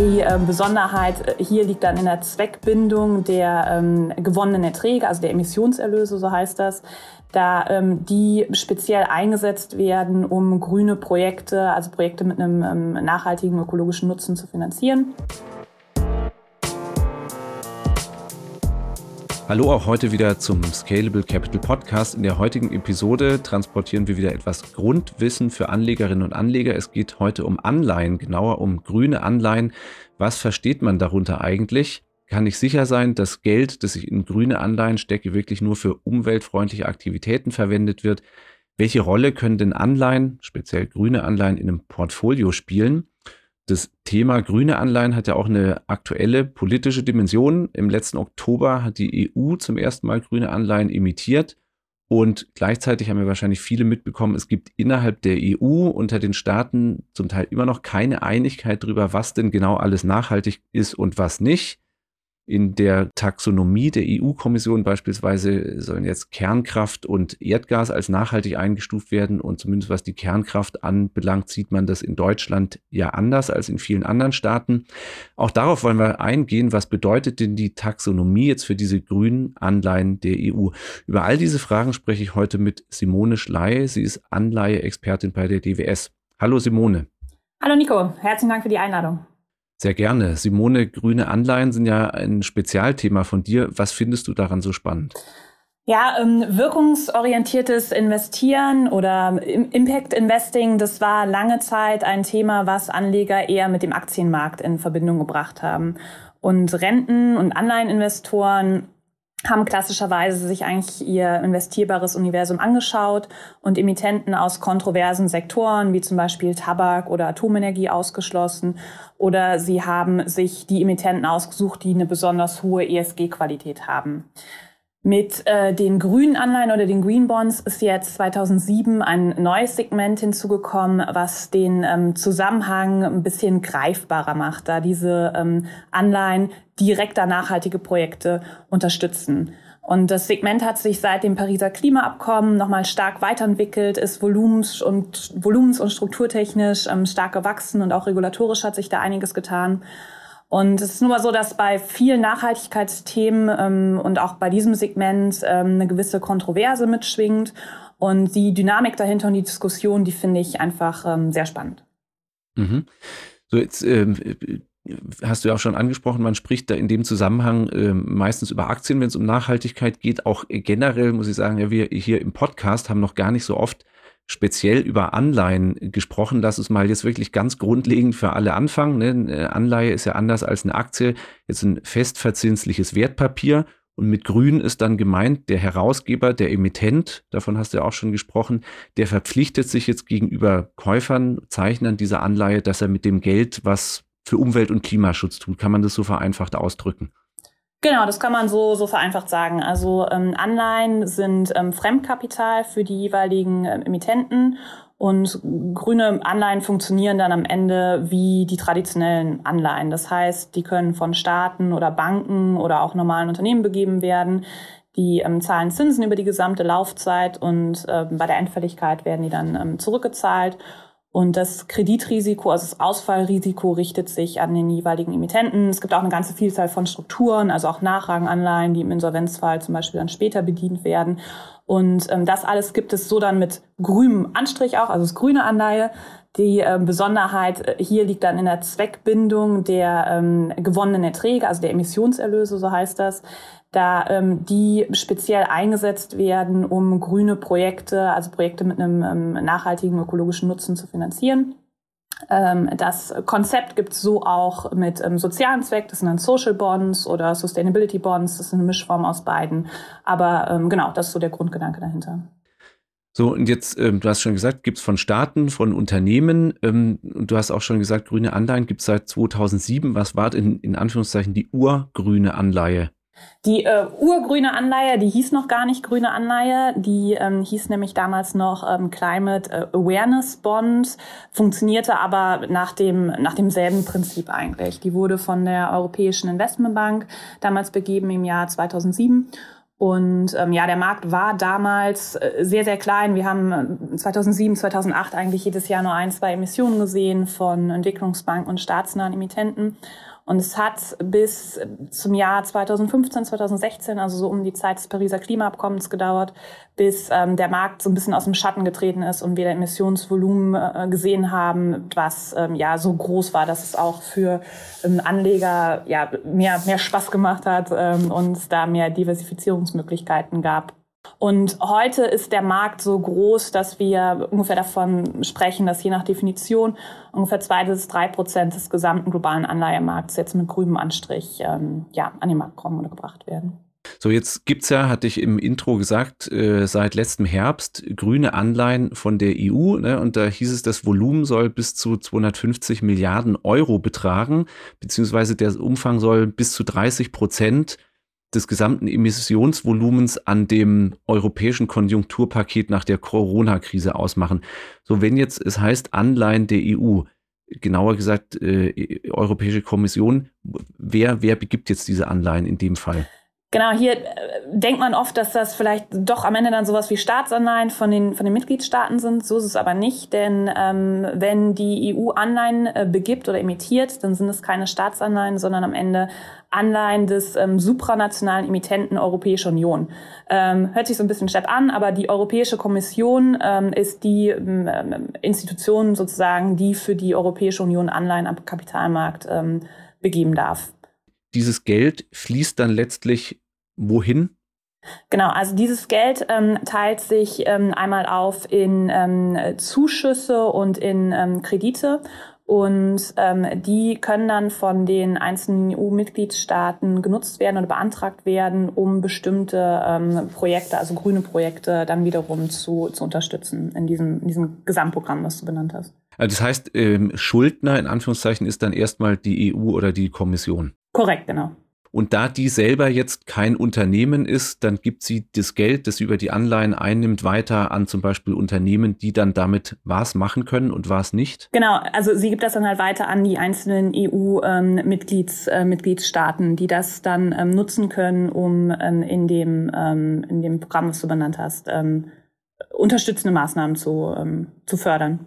Die äh, Besonderheit hier liegt dann in der Zweckbindung der ähm, gewonnenen Erträge, also der Emissionserlöse, so heißt das, da ähm, die speziell eingesetzt werden, um grüne Projekte, also Projekte mit einem ähm, nachhaltigen ökologischen Nutzen zu finanzieren. Hallo auch heute wieder zum Scalable Capital Podcast. In der heutigen Episode transportieren wir wieder etwas Grundwissen für Anlegerinnen und Anleger. Es geht heute um Anleihen, genauer um grüne Anleihen. Was versteht man darunter eigentlich? Kann ich sicher sein, dass Geld, das ich in grüne Anleihen stecke, wirklich nur für umweltfreundliche Aktivitäten verwendet wird? Welche Rolle können denn Anleihen, speziell grüne Anleihen, in einem Portfolio spielen? Das Thema grüne Anleihen hat ja auch eine aktuelle politische Dimension. Im letzten Oktober hat die EU zum ersten Mal grüne Anleihen emittiert. Und gleichzeitig haben wir wahrscheinlich viele mitbekommen, es gibt innerhalb der EU unter den Staaten zum Teil immer noch keine Einigkeit darüber, was denn genau alles nachhaltig ist und was nicht. In der Taxonomie der EU-Kommission beispielsweise sollen jetzt Kernkraft und Erdgas als nachhaltig eingestuft werden. Und zumindest was die Kernkraft anbelangt, sieht man das in Deutschland ja anders als in vielen anderen Staaten. Auch darauf wollen wir eingehen. Was bedeutet denn die Taxonomie jetzt für diese grünen Anleihen der EU? Über all diese Fragen spreche ich heute mit Simone Schley. Sie ist Anleihe-Expertin bei der DWS. Hallo Simone. Hallo Nico, herzlichen Dank für die Einladung. Sehr gerne. Simone, grüne Anleihen sind ja ein Spezialthema von dir. Was findest du daran so spannend? Ja, ähm, wirkungsorientiertes Investieren oder Impact Investing, das war lange Zeit ein Thema, was Anleger eher mit dem Aktienmarkt in Verbindung gebracht haben. Und Renten- und Anleiheninvestoren haben klassischerweise sich eigentlich ihr investierbares Universum angeschaut und Emittenten aus kontroversen Sektoren wie zum Beispiel Tabak oder Atomenergie ausgeschlossen oder sie haben sich die Emittenten ausgesucht, die eine besonders hohe ESG-Qualität haben. Mit äh, den grünen Anleihen oder den Green Bonds ist jetzt 2007 ein neues Segment hinzugekommen, was den ähm, Zusammenhang ein bisschen greifbarer macht, da diese ähm, Anleihen direkter nachhaltige Projekte unterstützen. Und das Segment hat sich seit dem Pariser Klimaabkommen nochmal stark weiterentwickelt, ist volumens- und, volumens- und strukturtechnisch ähm, stark gewachsen und auch regulatorisch hat sich da einiges getan. Und es ist nun mal so, dass bei vielen Nachhaltigkeitsthemen ähm, und auch bei diesem Segment ähm, eine gewisse Kontroverse mitschwingt. Und die Dynamik dahinter und die Diskussion, die finde ich einfach ähm, sehr spannend. Mhm. So, jetzt ähm, hast du ja auch schon angesprochen, man spricht da in dem Zusammenhang äh, meistens über Aktien, wenn es um Nachhaltigkeit geht. Auch generell muss ich sagen, ja, wir hier im Podcast haben noch gar nicht so oft speziell über Anleihen gesprochen. Lass uns mal jetzt wirklich ganz grundlegend für alle anfangen. Ne? Eine Anleihe ist ja anders als eine Aktie, jetzt ein festverzinsliches Wertpapier. Und mit Grün ist dann gemeint, der Herausgeber, der Emittent, davon hast du ja auch schon gesprochen, der verpflichtet sich jetzt gegenüber Käufern, Zeichnern dieser Anleihe, dass er mit dem Geld was für Umwelt- und Klimaschutz tut. Kann man das so vereinfacht ausdrücken? Genau, das kann man so, so vereinfacht sagen. Also ähm, Anleihen sind ähm, Fremdkapital für die jeweiligen ähm, Emittenten und grüne Anleihen funktionieren dann am Ende wie die traditionellen Anleihen. Das heißt, die können von Staaten oder Banken oder auch normalen Unternehmen begeben werden. Die ähm, zahlen Zinsen über die gesamte Laufzeit und äh, bei der Endfälligkeit werden die dann ähm, zurückgezahlt. Und das Kreditrisiko, also das Ausfallrisiko richtet sich an den jeweiligen Emittenten. Es gibt auch eine ganze Vielzahl von Strukturen, also auch Nachranganleihen, die im Insolvenzfall zum Beispiel dann später bedient werden. Und ähm, das alles gibt es so dann mit grünem Anstrich auch, also das grüne Anleihe. Die äh, Besonderheit hier liegt dann in der Zweckbindung der ähm, gewonnenen Erträge, also der Emissionserlöse, so heißt das da ähm, die speziell eingesetzt werden, um grüne Projekte, also Projekte mit einem ähm, nachhaltigen ökologischen Nutzen zu finanzieren. Ähm, das Konzept gibt es so auch mit ähm, sozialen Zweck, das sind dann Social Bonds oder Sustainability Bonds, das ist eine Mischform aus beiden. Aber ähm, genau, das ist so der Grundgedanke dahinter. So, und jetzt, ähm, du hast schon gesagt, gibt es von Staaten, von Unternehmen, ähm, und du hast auch schon gesagt, grüne Anleihen gibt es seit 2007. Was war in, in Anführungszeichen die urgrüne Anleihe? Die äh, urgrüne Anleihe, die hieß noch gar nicht grüne Anleihe, die ähm, hieß nämlich damals noch ähm, Climate Awareness Bond, funktionierte aber nach dem nach demselben Prinzip eigentlich. Die wurde von der Europäischen Investmentbank damals begeben im Jahr 2007 Und ähm, ja, der Markt war damals äh, sehr, sehr klein. Wir haben 2007, äh, 2008 eigentlich jedes Jahr nur ein, zwei Emissionen gesehen von Entwicklungsbanken und staatsnahen Emittenten. Und es hat bis zum Jahr 2015, 2016, also so um die Zeit des Pariser Klimaabkommens gedauert, bis ähm, der Markt so ein bisschen aus dem Schatten getreten ist und wir das Emissionsvolumen äh, gesehen haben, was ähm, ja so groß war, dass es auch für ähm, Anleger ja mehr, mehr Spaß gemacht hat ähm, und da mehr Diversifizierungsmöglichkeiten gab. Und heute ist der Markt so groß, dass wir ungefähr davon sprechen, dass je nach Definition ungefähr zwei bis drei Prozent des gesamten globalen Anleihemarkts jetzt mit grünem Anstrich ähm, ja, an den Markt kommen oder gebracht werden. So, jetzt gibt es ja, hatte ich im Intro gesagt, äh, seit letztem Herbst grüne Anleihen von der EU. Ne, und da hieß es, das Volumen soll bis zu 250 Milliarden Euro betragen, beziehungsweise der Umfang soll bis zu 30 Prozent des gesamten Emissionsvolumens an dem europäischen Konjunkturpaket nach der Corona-Krise ausmachen. So, wenn jetzt es heißt Anleihen der EU, genauer gesagt äh, Europäische Kommission, wer, wer begibt jetzt diese Anleihen in dem Fall? Genau, hier äh, denkt man oft, dass das vielleicht doch am Ende dann sowas wie Staatsanleihen von den, von den Mitgliedstaaten sind. So ist es aber nicht, denn ähm, wenn die EU Anleihen äh, begibt oder emittiert, dann sind es keine Staatsanleihen, sondern am Ende Anleihen des ähm, supranationalen Emittenten Europäische Union. Ähm, hört sich so ein bisschen stepp an, aber die Europäische Kommission ähm, ist die ähm, Institution sozusagen, die für die Europäische Union Anleihen am Kapitalmarkt ähm, begeben darf dieses Geld fließt dann letztlich wohin? Genau, also dieses Geld ähm, teilt sich ähm, einmal auf in ähm, Zuschüsse und in ähm, Kredite. Und ähm, die können dann von den einzelnen EU-Mitgliedstaaten genutzt werden oder beantragt werden, um bestimmte ähm, Projekte, also grüne Projekte, dann wiederum zu, zu unterstützen in diesem, in diesem Gesamtprogramm, was du benannt hast. Also das heißt, ähm, Schuldner in Anführungszeichen ist dann erstmal die EU oder die Kommission. Korrekt, genau. Und da die selber jetzt kein Unternehmen ist, dann gibt sie das Geld, das sie über die Anleihen einnimmt, weiter an zum Beispiel Unternehmen, die dann damit was machen können und was nicht? Genau, also sie gibt das dann halt weiter an die einzelnen EU-Mitgliedsstaaten, ähm, äh, die das dann ähm, nutzen können, um ähm, in, dem, in dem Programm, was du benannt hast, unterstützende Maßnahmen zu, zu fördern.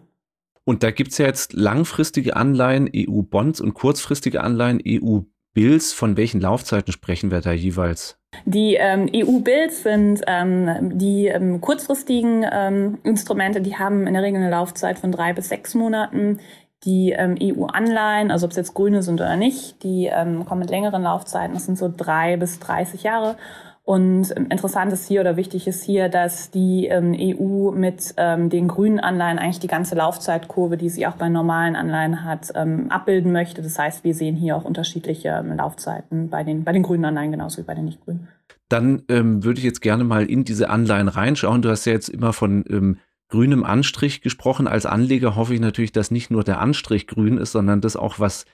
Und da gibt es ja jetzt langfristige Anleihen, EU-Bonds und kurzfristige Anleihen, EU Bills, von welchen Laufzeiten sprechen wir da jeweils? Die ähm, EU-Bills sind ähm, die ähm, kurzfristigen ähm, Instrumente, die haben in der Regel eine Laufzeit von drei bis sechs Monaten. Die ähm, EU-Anleihen, also ob es jetzt grüne sind oder nicht, die ähm, kommen mit längeren Laufzeiten, das sind so drei bis 30 Jahre. Und interessant ist hier oder wichtig ist hier, dass die ähm, EU mit ähm, den grünen Anleihen eigentlich die ganze Laufzeitkurve, die sie auch bei normalen Anleihen hat, ähm, abbilden möchte. Das heißt, wir sehen hier auch unterschiedliche ähm, Laufzeiten bei den, bei den grünen Anleihen genauso wie bei den nicht grünen. Dann ähm, würde ich jetzt gerne mal in diese Anleihen reinschauen. Du hast ja jetzt immer von ähm, grünem Anstrich gesprochen. Als Anleger hoffe ich natürlich, dass nicht nur der Anstrich grün ist, sondern dass auch was,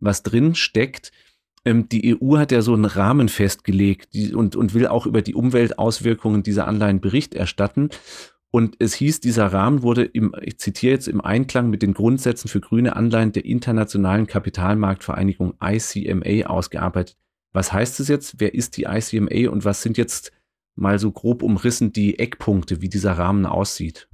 was drin steckt. Ähm, die EU hat ja so einen Rahmen festgelegt und, und will auch über die Umweltauswirkungen dieser Anleihen Bericht erstatten. Und es hieß, dieser Rahmen wurde im, ich zitiere jetzt, im Einklang mit den Grundsätzen für grüne Anleihen der Internationalen Kapitalmarktvereinigung ICMA ausgearbeitet. Was heißt es jetzt? Wer ist die ICMA und was sind jetzt mal so grob umrissen die Eckpunkte, wie dieser Rahmen aussieht?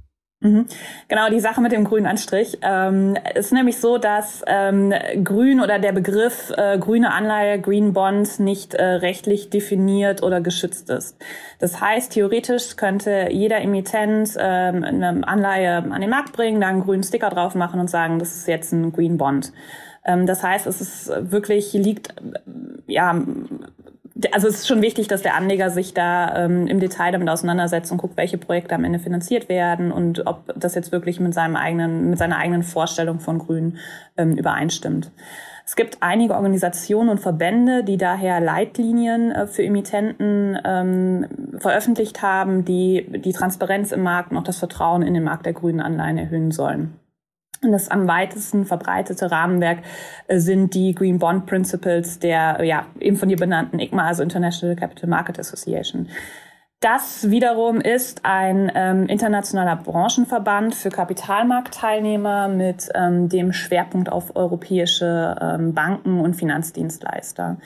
Mhm. Genau, die Sache mit dem grünen Anstrich ähm, ist nämlich so, dass ähm, Grün oder der Begriff äh, grüne Anleihe, Green Bond, nicht äh, rechtlich definiert oder geschützt ist. Das heißt, theoretisch könnte jeder Emittent ähm, eine Anleihe an den Markt bringen, da einen grünen Sticker drauf machen und sagen, das ist jetzt ein Green Bond. Ähm, das heißt, es ist wirklich liegt ja also es ist schon wichtig, dass der Anleger sich da ähm, im Detail damit auseinandersetzt und guckt, welche Projekte am Ende finanziert werden und ob das jetzt wirklich mit seinem eigenen, mit seiner eigenen Vorstellung von Grün ähm, übereinstimmt. Es gibt einige Organisationen und Verbände, die daher Leitlinien äh, für Emittenten ähm, veröffentlicht haben, die die Transparenz im Markt und auch das Vertrauen in den Markt der grünen Anleihen erhöhen sollen. Das am weitesten verbreitete Rahmenwerk äh, sind die Green Bond Principles der ja, eben von dir benannten ICMA, also International Capital Market Association. Das wiederum ist ein ähm, internationaler Branchenverband für Kapitalmarktteilnehmer mit ähm, dem Schwerpunkt auf europäische ähm, Banken und Finanzdienstleister.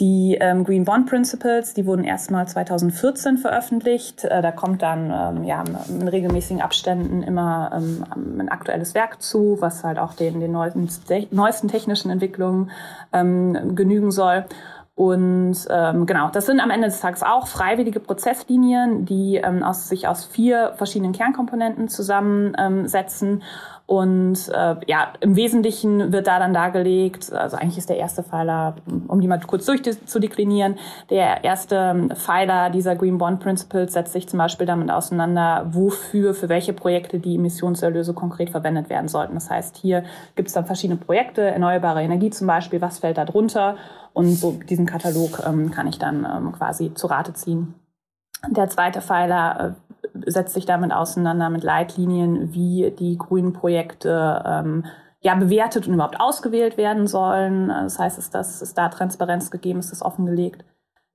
Die ähm, Green Bond Principles, die wurden erstmal 2014 veröffentlicht. Äh, da kommt dann ähm, ja, in regelmäßigen Abständen immer ähm, ein aktuelles Werk zu, was halt auch den, den neuesten, neuesten technischen Entwicklungen ähm, genügen soll. Und ähm, genau, das sind am Ende des Tages auch freiwillige Prozesslinien, die ähm, aus, sich aus vier verschiedenen Kernkomponenten zusammensetzen. Und äh, ja, im Wesentlichen wird da dann dargelegt, also eigentlich ist der erste Pfeiler, um die mal kurz durchzudeklinieren, der erste Pfeiler dieser Green Bond Principles setzt sich zum Beispiel damit auseinander, wofür, für welche Projekte die Emissionserlöse konkret verwendet werden sollten. Das heißt, hier gibt es dann verschiedene Projekte, erneuerbare Energie zum Beispiel, was fällt da drunter? Und so diesen Katalog ähm, kann ich dann ähm, quasi zu Rate ziehen. Der zweite Pfeiler äh, setzt sich damit auseinander mit Leitlinien, wie die grünen Projekte ähm, ja bewertet und überhaupt ausgewählt werden sollen. Das heißt, ist, das, ist da Transparenz gegeben, ist das offengelegt.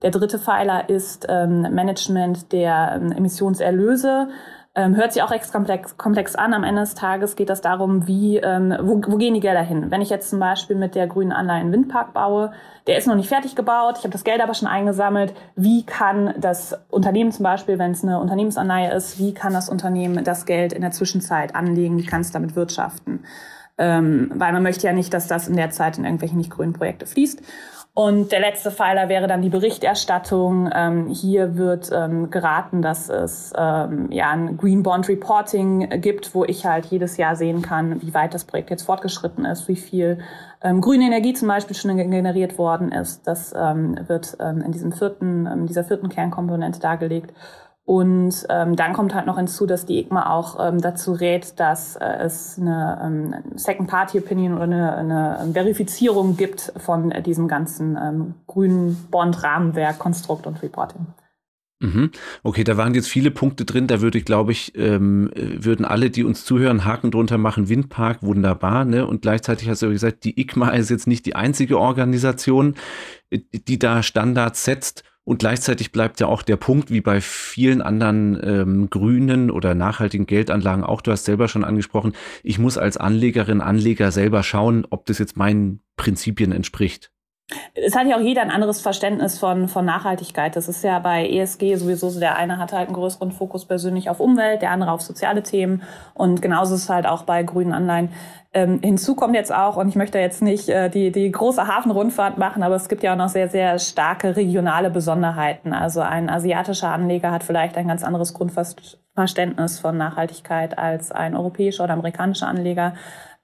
Der dritte Pfeiler ist ähm, Management der ähm, Emissionserlöse. Ähm, hört sich auch extra komplex, komplex an. Am Ende des Tages geht das darum, wie, ähm, wo, wo gehen die Gelder hin? Wenn ich jetzt zum Beispiel mit der grünen Anleihe einen Windpark baue, der ist noch nicht fertig gebaut, ich habe das Geld aber schon eingesammelt, wie kann das Unternehmen zum Beispiel, wenn es eine Unternehmensanleihe ist, wie kann das Unternehmen das Geld in der Zwischenzeit anlegen, wie kann es damit wirtschaften? Ähm, weil man möchte ja nicht, dass das in der Zeit in irgendwelche nicht grünen Projekte fließt. Und der letzte Pfeiler wäre dann die Berichterstattung. Ähm, hier wird ähm, geraten, dass es ähm, ja ein Green Bond Reporting gibt, wo ich halt jedes Jahr sehen kann, wie weit das Projekt jetzt fortgeschritten ist, wie viel ähm, grüne Energie zum Beispiel schon generiert worden ist. Das ähm, wird ähm, in diesem vierten, in dieser vierten Kernkomponente dargelegt. Und ähm, dann kommt halt noch hinzu, dass die IGMA auch ähm, dazu rät, dass äh, es eine ähm, Second-Party-Opinion oder eine, eine Verifizierung gibt von äh, diesem ganzen ähm, grünen Bond-Rahmenwerk, Konstrukt und Reporting. Mhm. Okay, da waren jetzt viele Punkte drin. Da würde ich, glaube ich, ähm, würden alle, die uns zuhören, Haken drunter machen. Windpark, wunderbar. Ne? Und gleichzeitig hast du gesagt, die IGMA ist jetzt nicht die einzige Organisation, die da Standards setzt. Und gleichzeitig bleibt ja auch der Punkt, wie bei vielen anderen ähm, grünen oder nachhaltigen Geldanlagen, auch du hast selber schon angesprochen, ich muss als Anlegerin, Anleger selber schauen, ob das jetzt meinen Prinzipien entspricht. Es hat ja auch jeder ein anderes Verständnis von, von Nachhaltigkeit. Das ist ja bei ESG sowieso so, der eine hat halt einen größeren Fokus persönlich auf Umwelt, der andere auf soziale Themen. Und genauso ist es halt auch bei grünen Anleihen. Ähm, hinzu kommt jetzt auch, und ich möchte jetzt nicht äh, die, die große Hafenrundfahrt machen, aber es gibt ja auch noch sehr, sehr starke regionale Besonderheiten. Also ein asiatischer Anleger hat vielleicht ein ganz anderes Grundverständnis von Nachhaltigkeit als ein europäischer oder amerikanischer Anleger.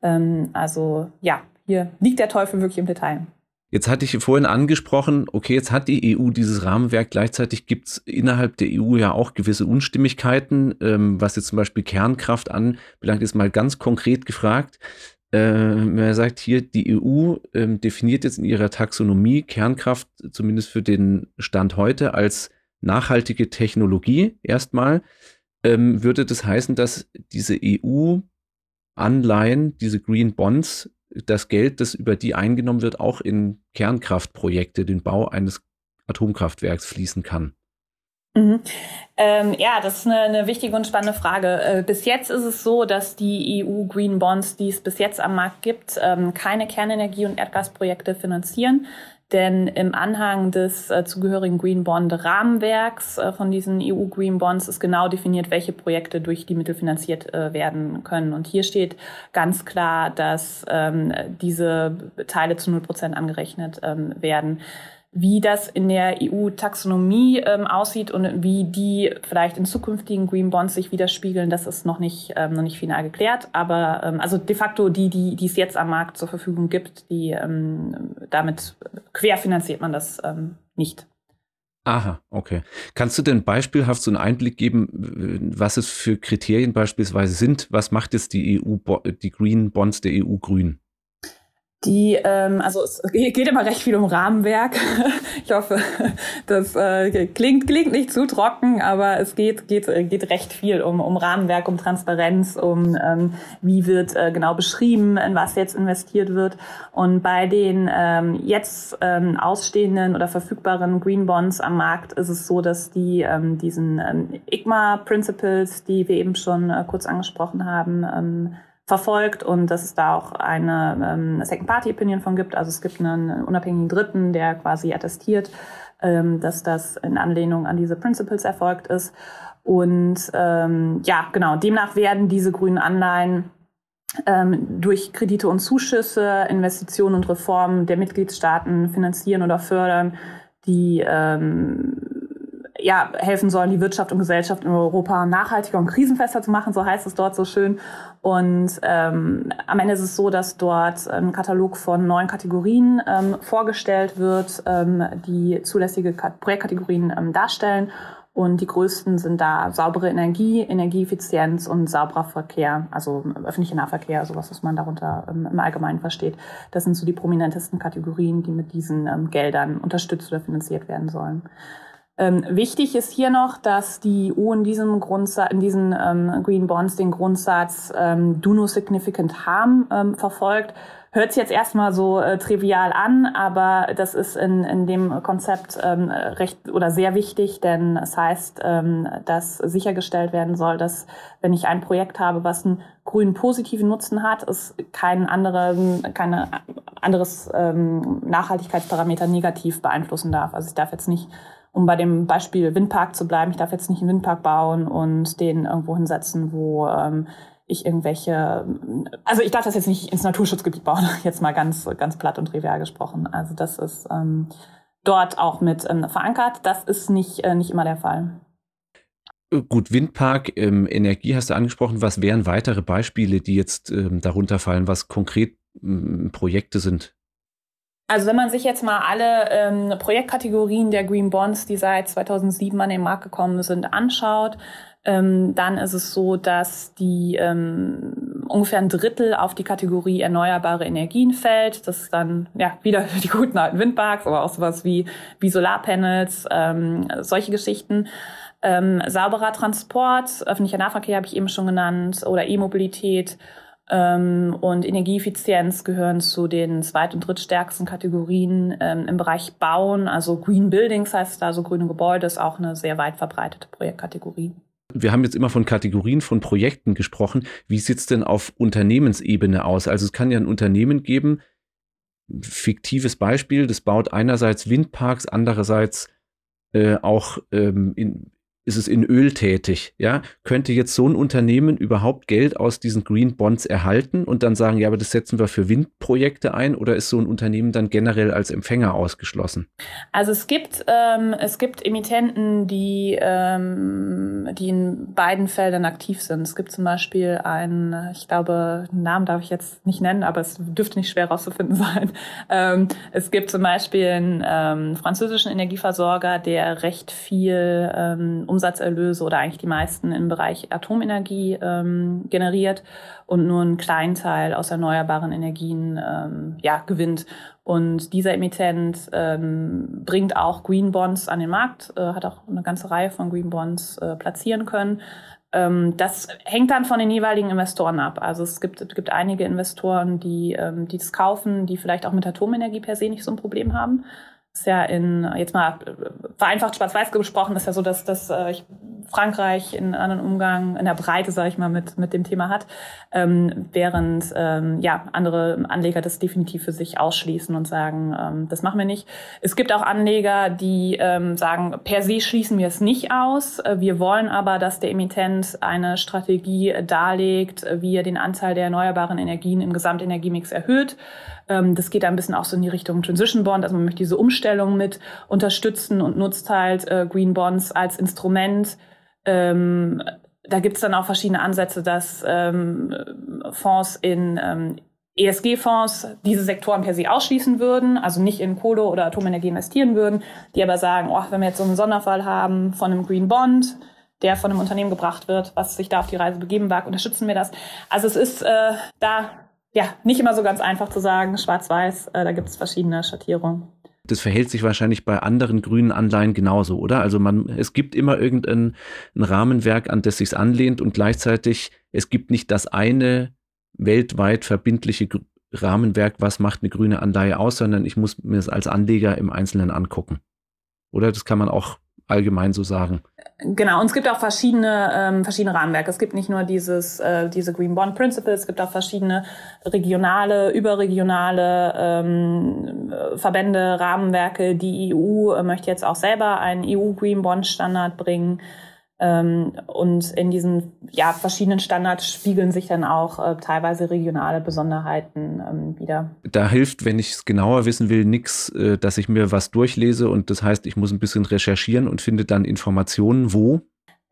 Ähm, also ja, hier liegt der Teufel wirklich im Detail. Jetzt hatte ich vorhin angesprochen, okay, jetzt hat die EU dieses Rahmenwerk, gleichzeitig gibt es innerhalb der EU ja auch gewisse Unstimmigkeiten, ähm, was jetzt zum Beispiel Kernkraft anbelangt, ist mal ganz konkret gefragt. Äh, man sagt hier, die EU ähm, definiert jetzt in ihrer Taxonomie Kernkraft, zumindest für den Stand heute, als nachhaltige Technologie erstmal. Ähm, würde das heißen, dass diese EU-Anleihen, diese Green Bonds, das Geld, das über die eingenommen wird, auch in Kernkraftprojekte, den Bau eines Atomkraftwerks fließen kann? Mhm. Ähm, ja, das ist eine, eine, wichtige und spannende Frage. Äh, bis jetzt ist es so, dass die EU Green Bonds, die es bis jetzt am Markt gibt, ähm, keine Kernenergie- und Erdgasprojekte finanzieren. Denn im Anhang des äh, zugehörigen Green Bond Rahmenwerks äh, von diesen EU Green Bonds ist genau definiert, welche Projekte durch die Mittel finanziert äh, werden können. Und hier steht ganz klar, dass ähm, diese Teile zu null Prozent angerechnet ähm, werden. Wie das in der EU-Taxonomie ähm, aussieht und wie die vielleicht in zukünftigen Green Bonds sich widerspiegeln, das ist noch nicht, ähm, noch nicht final geklärt. Aber ähm, also de facto die, die, die es jetzt am Markt zur Verfügung gibt, die ähm, damit querfinanziert man das ähm, nicht. Aha, okay. Kannst du denn beispielhaft so einen Einblick geben, was es für Kriterien beispielsweise sind? Was macht jetzt die EU, die Green Bonds der EU grün? Die, ähm, also es geht immer recht viel um Rahmenwerk. ich hoffe, das äh, klingt, klingt nicht zu trocken, aber es geht, geht, geht recht viel um, um Rahmenwerk, um Transparenz, um ähm, wie wird äh, genau beschrieben, in was jetzt investiert wird. Und bei den ähm, jetzt ähm, ausstehenden oder verfügbaren Green Bonds am Markt ist es so, dass die ähm, diesen ähm, IGMA Principles, die wir eben schon äh, kurz angesprochen haben, ähm, verfolgt und dass es da auch eine ähm, Second-Party-Opinion von gibt. Also es gibt einen unabhängigen Dritten, der quasi attestiert, ähm, dass das in Anlehnung an diese Principles erfolgt ist. Und ähm, ja, genau, demnach werden diese grünen Anleihen ähm, durch Kredite und Zuschüsse, Investitionen und Reformen der Mitgliedstaaten finanzieren oder fördern, die ähm, ja, helfen sollen, die Wirtschaft und Gesellschaft in Europa nachhaltiger und krisenfester zu machen, so heißt es dort so schön. Und ähm, am Ende ist es so, dass dort ein Katalog von neun Kategorien ähm, vorgestellt wird, ähm, die zulässige Projektkategorien ähm, darstellen. Und die größten sind da saubere Energie, Energieeffizienz und sauberer Verkehr, also öffentlicher Nahverkehr, sowas, was man darunter ähm, im Allgemeinen versteht. Das sind so die prominentesten Kategorien, die mit diesen ähm, Geldern unterstützt oder finanziert werden sollen. Ähm, wichtig ist hier noch, dass die EU in diesem Grundsatz, in diesen ähm, Green Bonds den Grundsatz ähm, Do No Significant Harm ähm, verfolgt. Hört sich jetzt erstmal so äh, trivial an, aber das ist in, in dem Konzept ähm, recht oder sehr wichtig, denn es heißt, ähm, dass sichergestellt werden soll, dass wenn ich ein Projekt habe, was einen grünen positiven Nutzen hat, es keinen anderen, keine anderes ähm, Nachhaltigkeitsparameter negativ beeinflussen darf. Also ich darf jetzt nicht um bei dem Beispiel Windpark zu bleiben, ich darf jetzt nicht einen Windpark bauen und den irgendwo hinsetzen, wo ähm, ich irgendwelche, also ich darf das jetzt nicht ins Naturschutzgebiet bauen, jetzt mal ganz, ganz platt und trivial gesprochen. Also das ist ähm, dort auch mit ähm, verankert. Das ist nicht, äh, nicht immer der Fall. Gut, Windpark, ähm, Energie hast du angesprochen. Was wären weitere Beispiele, die jetzt ähm, darunter fallen, was konkret Projekte sind? Also wenn man sich jetzt mal alle ähm, Projektkategorien der Green Bonds, die seit 2007 an den Markt gekommen sind, anschaut, ähm, dann ist es so, dass die ähm, ungefähr ein Drittel auf die Kategorie erneuerbare Energien fällt. Das ist dann ja wieder die guten alten Windparks, aber auch sowas wie, wie Solarpanels, ähm, solche Geschichten. Ähm, sauberer Transport, öffentlicher Nahverkehr habe ich eben schon genannt, oder E-Mobilität und Energieeffizienz gehören zu den zweit- und drittstärksten Kategorien ähm, im Bereich Bauen. Also Green Buildings heißt da, also grüne Gebäude ist auch eine sehr weit verbreitete Projektkategorie. Wir haben jetzt immer von Kategorien von Projekten gesprochen. Wie sieht es denn auf Unternehmensebene aus? Also es kann ja ein Unternehmen geben, fiktives Beispiel, das baut einerseits Windparks, andererseits äh, auch ähm, in, ist es in Öl tätig, ja, könnte jetzt so ein Unternehmen überhaupt Geld aus diesen Green Bonds erhalten und dann sagen, ja, aber das setzen wir für Windprojekte ein oder ist so ein Unternehmen dann generell als Empfänger ausgeschlossen? Also es gibt ähm, es gibt Emittenten, die ähm, die in beiden Feldern aktiv sind. Es gibt zum Beispiel einen, ich glaube, einen Namen darf ich jetzt nicht nennen, aber es dürfte nicht schwer herauszufinden sein. Ähm, es gibt zum Beispiel einen ähm, französischen Energieversorger, der recht viel ähm, Umsatzerlöse oder eigentlich die meisten im Bereich Atomenergie ähm, generiert und nur einen kleinen Teil aus erneuerbaren Energien ähm, ja, gewinnt. Und dieser Emittent ähm, bringt auch Green Bonds an den Markt, äh, hat auch eine ganze Reihe von Green Bonds äh, platzieren können. Ähm, das hängt dann von den jeweiligen Investoren ab. Also es gibt, es gibt einige Investoren, die, ähm, die das kaufen, die vielleicht auch mit Atomenergie per se nicht so ein Problem haben ist ja in, jetzt mal vereinfacht schwarz-weiß gesprochen, ist ja so, dass, dass äh, Frankreich in anderen Umgang, in der Breite, sage ich mal, mit, mit dem Thema hat, ähm, während ähm, ja, andere Anleger das definitiv für sich ausschließen und sagen, ähm, das machen wir nicht. Es gibt auch Anleger, die ähm, sagen, per se schließen wir es nicht aus. Äh, wir wollen aber, dass der Emittent eine Strategie darlegt, wie er den Anteil der erneuerbaren Energien im Gesamtenergiemix erhöht. Ähm, das geht ein bisschen auch so in die Richtung Transition Bond. Also man möchte diese Umstellung mit unterstützen und nutzt halt äh, Green Bonds als Instrument. Ähm, da gibt's dann auch verschiedene Ansätze, dass ähm, Fonds in ESG-Fonds diese Sektoren per se ausschließen würden, also nicht in Kohle oder Atomenergie investieren würden, die aber sagen, oh, wenn wir jetzt so einen Sonderfall haben von einem Green Bond, der von einem Unternehmen gebracht wird, was sich da auf die Reise begeben mag, unterstützen wir das. Also es ist äh, da ja, nicht immer so ganz einfach zu sagen, schwarz-weiß, äh, da gibt es verschiedene Schattierungen. Das verhält sich wahrscheinlich bei anderen grünen Anleihen genauso, oder? Also man, es gibt immer irgendein Rahmenwerk, an das sich anlehnt und gleichzeitig es gibt nicht das eine weltweit verbindliche Rahmenwerk, was macht eine grüne Anleihe aus, sondern ich muss mir es als Anleger im Einzelnen angucken. Oder das kann man auch allgemein so sagen. Genau, und es gibt auch verschiedene, ähm, verschiedene Rahmenwerke. Es gibt nicht nur dieses, äh, diese Green Bond Principles, es gibt auch verschiedene regionale, überregionale ähm, Verbände, Rahmenwerke. Die EU äh, möchte jetzt auch selber einen EU Green Bond Standard bringen. Ähm, und in diesen ja, verschiedenen Standards spiegeln sich dann auch äh, teilweise regionale Besonderheiten ähm, wieder. Da hilft, wenn ich es genauer wissen will, nichts, äh, dass ich mir was durchlese und das heißt, ich muss ein bisschen recherchieren und finde dann Informationen wo.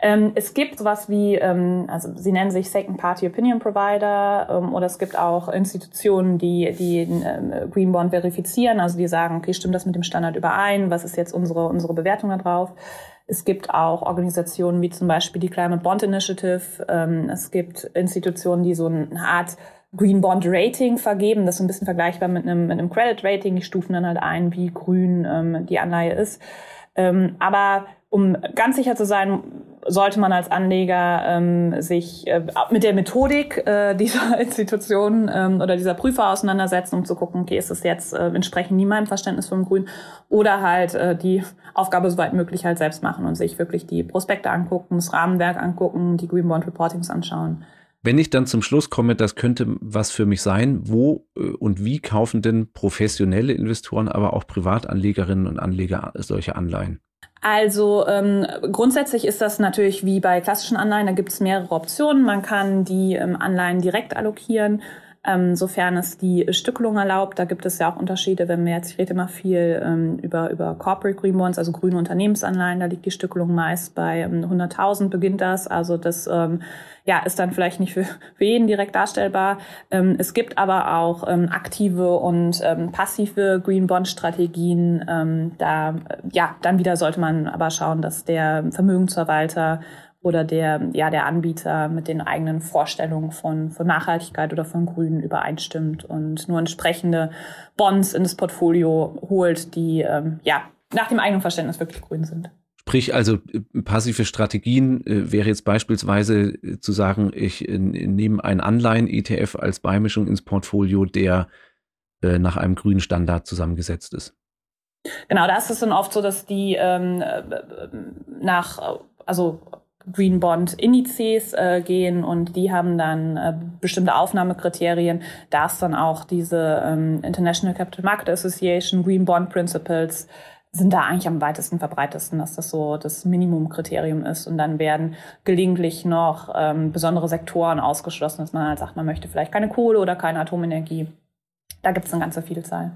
Ähm, es gibt sowas wie, ähm, also sie nennen sich Second Party Opinion Provider ähm, oder es gibt auch Institutionen, die die ähm, Green Bond verifizieren, also die sagen, okay, stimmt das mit dem Standard überein? Was ist jetzt unsere unsere Bewertung da drauf? Es gibt auch Organisationen wie zum Beispiel die Climate Bond Initiative. Ähm, es gibt Institutionen, die so eine Art Green Bond Rating vergeben. Das ist ein bisschen vergleichbar mit einem, mit einem Credit Rating. Die stufen dann halt ein, wie grün ähm, die Anleihe ist. Ähm, aber um ganz sicher zu sein, sollte man als Anleger ähm, sich äh, mit der Methodik äh, dieser Institution ähm, oder dieser Prüfer auseinandersetzen, um zu gucken, okay, ist das jetzt äh, entsprechend nie meinem Verständnis vom Grün oder halt äh, die Aufgabe soweit möglich halt selbst machen und sich wirklich die Prospekte angucken, das Rahmenwerk angucken, die Green Bond Reportings anschauen. Wenn ich dann zum Schluss komme, das könnte was für mich sein, wo äh, und wie kaufen denn professionelle Investoren, aber auch Privatanlegerinnen und Anleger solche Anleihen? Also ähm, grundsätzlich ist das natürlich wie bei klassischen Anleihen, da gibt es mehrere Optionen. Man kann die ähm, Anleihen direkt allokieren, ähm, sofern es die Stückelung erlaubt. Da gibt es ja auch Unterschiede, wenn wir jetzt, ich rede immer viel ähm, über, über Corporate Green Bonds, also grüne Unternehmensanleihen, da liegt die Stückelung meist bei ähm, 100.000 beginnt das. Also das ähm, ja, ist dann vielleicht nicht für, für jeden direkt darstellbar. Ähm, es gibt aber auch ähm, aktive und ähm, passive Green Bond Strategien. Ähm, da, ja, dann wieder sollte man aber schauen, dass der Vermögensverwalter oder der, ja, der Anbieter mit den eigenen Vorstellungen von, von Nachhaltigkeit oder von Grün übereinstimmt und nur entsprechende Bonds in das Portfolio holt, die, ähm, ja, nach dem eigenen Verständnis wirklich grün sind. Sprich, also äh, passive Strategien äh, wäre jetzt beispielsweise äh, zu sagen, ich äh, nehme einen Anleihen-ETF als Beimischung ins Portfolio, der äh, nach einem grünen Standard zusammengesetzt ist. Genau, da ist es dann oft so, dass die ähm, äh, nach, also Green Bond Indizes äh, gehen und die haben dann äh, bestimmte Aufnahmekriterien. Da ist dann auch diese ähm, International Capital Market Association Green Bond Principles sind da eigentlich am weitesten verbreitesten, dass das so das Minimumkriterium ist. Und dann werden gelegentlich noch ähm, besondere Sektoren ausgeschlossen, dass man halt sagt, man möchte vielleicht keine Kohle oder keine Atomenergie. Da gibt es eine ganze Vielzahl.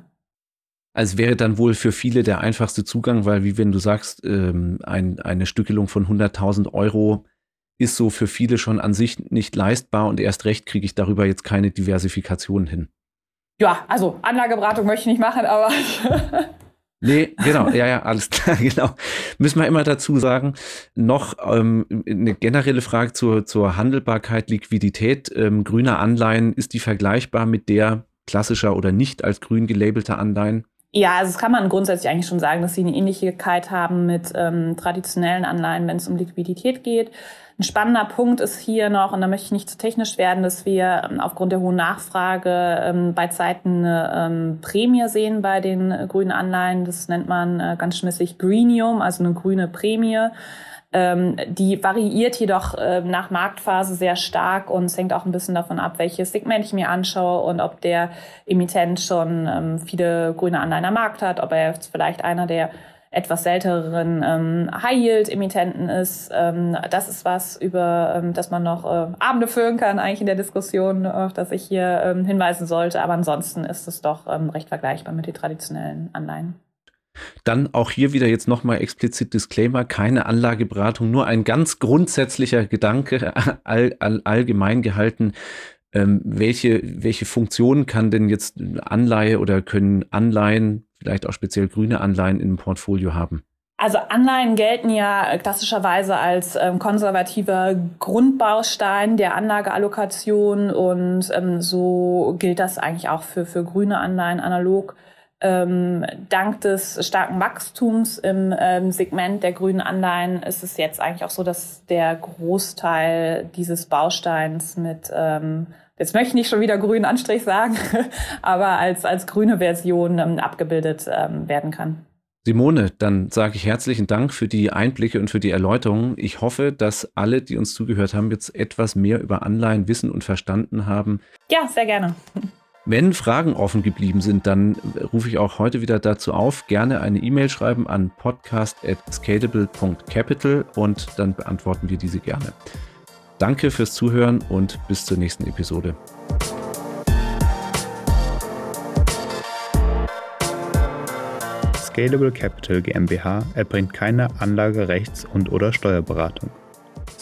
Also wäre dann wohl für viele der einfachste Zugang, weil wie wenn du sagst, ähm, ein, eine Stückelung von 100.000 Euro ist so für viele schon an sich nicht leistbar und erst recht kriege ich darüber jetzt keine Diversifikation hin. Ja, also Anlageberatung möchte ich nicht machen, aber Nee, genau, ja, ja, alles klar, genau. Müssen wir immer dazu sagen, noch ähm, eine generelle Frage zur, zur Handelbarkeit, Liquidität ähm, grüner Anleihen, ist die vergleichbar mit der klassischer oder nicht als grün gelabelter Anleihen? Ja, also das kann man grundsätzlich eigentlich schon sagen, dass sie eine Ähnlichkeit haben mit ähm, traditionellen Anleihen, wenn es um Liquidität geht. Ein spannender Punkt ist hier noch, und da möchte ich nicht zu technisch werden, dass wir ähm, aufgrund der hohen Nachfrage ähm, bei Zeiten eine ähm, Prämie sehen bei den äh, grünen Anleihen. Das nennt man äh, ganz schmissig Greenium, also eine grüne Prämie. Ähm, die variiert jedoch äh, nach Marktphase sehr stark und es hängt auch ein bisschen davon ab, welches Segment ich mir anschaue und ob der Emittent schon ähm, viele grüne Anleihen am Markt hat, ob er jetzt vielleicht einer der etwas selteneren ähm, High-Yield-Emittenten ist. Ähm, das ist was, über ähm, das man noch äh, Abende führen kann, eigentlich in der Diskussion, auf das ich hier ähm, hinweisen sollte. Aber ansonsten ist es doch ähm, recht vergleichbar mit den traditionellen Anleihen. Dann auch hier wieder jetzt nochmal explizit Disclaimer, keine Anlageberatung, nur ein ganz grundsätzlicher Gedanke, all, all, allgemein gehalten. Ähm, welche, welche Funktion kann denn jetzt Anleihe oder können Anleihen, vielleicht auch speziell grüne Anleihen im Portfolio haben? Also Anleihen gelten ja klassischerweise als ähm, konservativer Grundbaustein der Anlageallokation und ähm, so gilt das eigentlich auch für, für grüne Anleihen analog ähm, dank des starken Wachstums im ähm, Segment der grünen Anleihen ist es jetzt eigentlich auch so, dass der Großteil dieses Bausteins mit, ähm, jetzt möchte ich nicht schon wieder grünen Anstrich sagen, aber als, als grüne Version ähm, abgebildet ähm, werden kann. Simone, dann sage ich herzlichen Dank für die Einblicke und für die Erläuterungen. Ich hoffe, dass alle, die uns zugehört haben, jetzt etwas mehr über Anleihen wissen und verstanden haben. Ja, sehr gerne. Wenn Fragen offen geblieben sind, dann rufe ich auch heute wieder dazu auf, gerne eine E-Mail schreiben an podcast.scalable.capital und dann beantworten wir diese gerne. Danke fürs Zuhören und bis zur nächsten Episode. Scalable Capital GmbH erbringt keine Anlagerechts- und/oder Steuerberatung.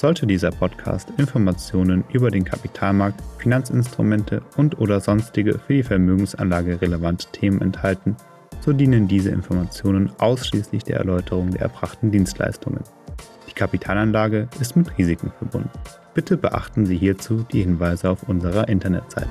Sollte dieser Podcast Informationen über den Kapitalmarkt, Finanzinstrumente und/oder sonstige für die Vermögensanlage relevante Themen enthalten, so dienen diese Informationen ausschließlich der Erläuterung der erbrachten Dienstleistungen. Die Kapitalanlage ist mit Risiken verbunden. Bitte beachten Sie hierzu die Hinweise auf unserer Internetseite.